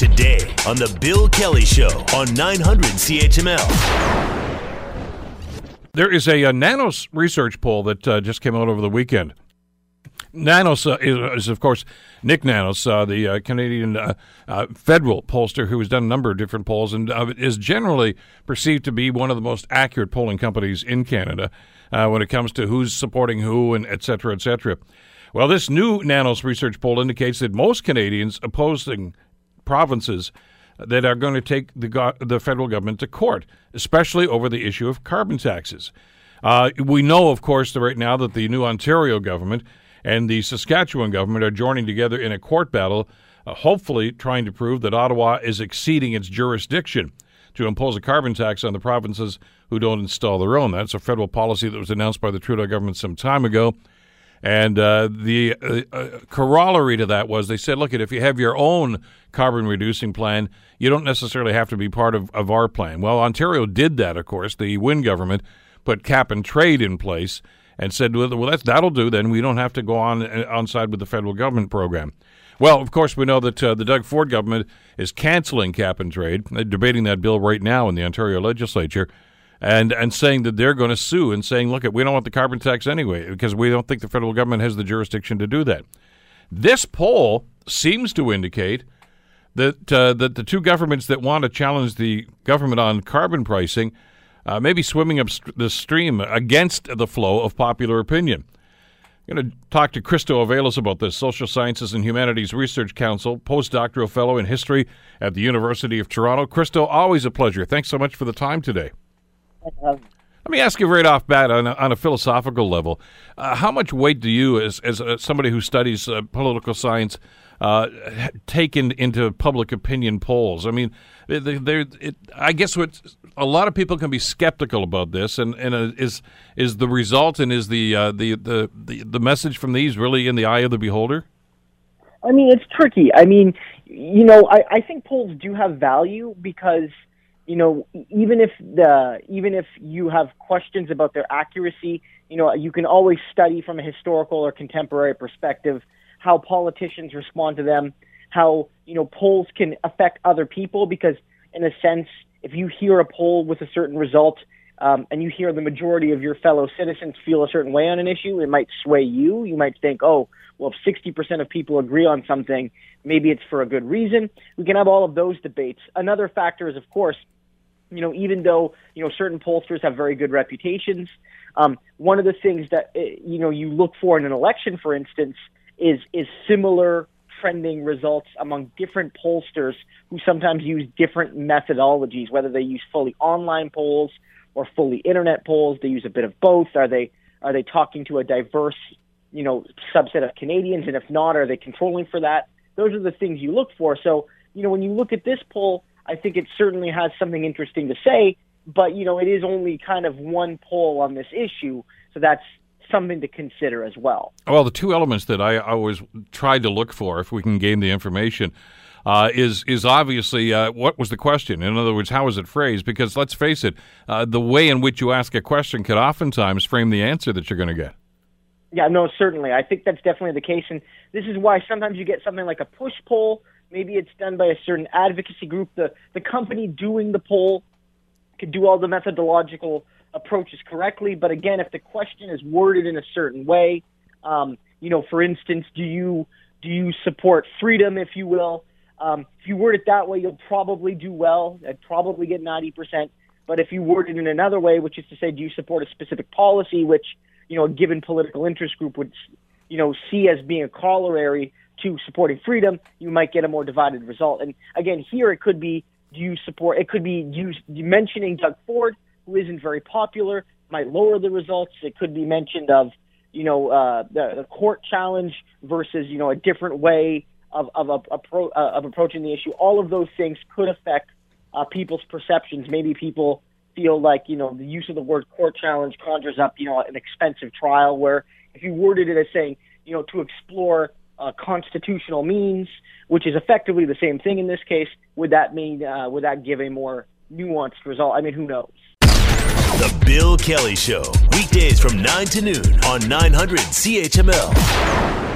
today on The Bill Kelly Show on 900 CHML. There is a, a Nanos research poll that uh, just came out over the weekend. Nanos uh, is, is, of course, Nick Nanos, uh, the uh, Canadian uh, uh, federal pollster who has done a number of different polls and uh, is generally perceived to be one of the most accurate polling companies in Canada when it comes to who's supporting who and et cetera, et cetera. Well, this new Nanos research poll indicates that most Canadians opposing provinces that are going to take the, go- the federal government to court, especially over the issue of carbon taxes. Uh, we know, of course, right now that the new Ontario government and the Saskatchewan government are joining together in a court battle, uh, hopefully trying to prove that Ottawa is exceeding its jurisdiction to impose a carbon tax on the provinces who don't install their own. That's a federal policy that was announced by the Trudeau government some time ago. And uh, the uh, uh, corollary to that was they said, look, if you have your own carbon reducing plan, you don't necessarily have to be part of, of our plan. Well, Ontario did that, of course. The Wynne government put cap and trade in place and said, well, that's, that'll do then. We don't have to go on, uh, on side with the federal government program. Well, of course, we know that uh, the Doug Ford government is canceling cap and trade. They're debating that bill right now in the Ontario legislature and and saying that they're going to sue and saying, look, we don't want the carbon tax anyway because we don't think the federal government has the jurisdiction to do that. This poll seems to indicate that uh, that the two governments that want to challenge the government on carbon pricing uh, may be swimming up st- the stream against the flow of popular opinion. I'm going to talk to Christo Aivalis about this, Social Sciences and Humanities Research Council, postdoctoral fellow in history at the University of Toronto. Christo, always a pleasure. Thanks so much for the time today. Let me ask you right off bat on a, on a philosophical level, uh, how much weight do you, as as uh, somebody who studies uh, political science, uh, take in, into public opinion polls? I mean, they, it, I guess what a lot of people can be skeptical about this, and, and uh, is is the result and is the, uh, the, the the the message from these really in the eye of the beholder? I mean, it's tricky. I mean, you know, I, I think polls do have value because you know, even if the even if you have questions about their accuracy, you know, you can always study from a historical or contemporary perspective how politicians respond to them, how you know polls can affect other people because, in a sense, if you hear a poll with a certain result. Um, and you hear the majority of your fellow citizens feel a certain way on an issue, it might sway you. You might think, oh, well, if 60% of people agree on something, maybe it's for a good reason. We can have all of those debates. Another factor is, of course, you know, even though you know certain pollsters have very good reputations, um, one of the things that eh, you know you look for in an election, for instance, is is similar trending results among different pollsters who sometimes use different methodologies, whether they use fully online polls or fully internet polls. They use a bit of both. Are they are they talking to a diverse you know subset of Canadians, and if not, are they controlling for that? Those are the things you look for. So you know when you look at this poll I think it certainly has something interesting to say, but you know, it is only kind of one poll on this issue, so that's something to consider as well. Well, the two elements that I always tried to look for, if we can gain the information, uh, is is obviously uh, what was the question? In other words, how was it phrased? Because let's face it, uh, the way in which you ask a question could oftentimes frame the answer that you're going to get. Yeah, no, certainly. I think that's definitely the case, and this is why sometimes you get something like a push poll Maybe it's done by a certain advocacy group. The, the company doing the poll could do all the methodological approaches correctly. But again, if the question is worded in a certain way, um, you know, for instance, do you do you support freedom, if you will? Um, if you word it that way, you'll probably do well. I'd probably get 90%. But if you word it in another way, which is to say, do you support a specific policy, which, you know, a given political interest group would, you know, see as being a corollary to supporting freedom, you might get a more divided result. And again, here it could be do you support? It could be you mentioning Doug Ford, who isn't very popular, might lower the results. It could be mentioned of you know uh, the, the court challenge versus you know a different way of of, of, appro- uh, of approaching the issue. All of those things could affect uh, people's perceptions. Maybe people feel like you know the use of the word court challenge conjures up you know an expensive trial. Where if you worded it as saying you know to explore uh, constitutional means, which is effectively the same thing in this case, would that mean uh, would that give a more nuanced result? I mean, who knows? The Bill Kelly Show, weekdays from 9 to noon on 900 CHML.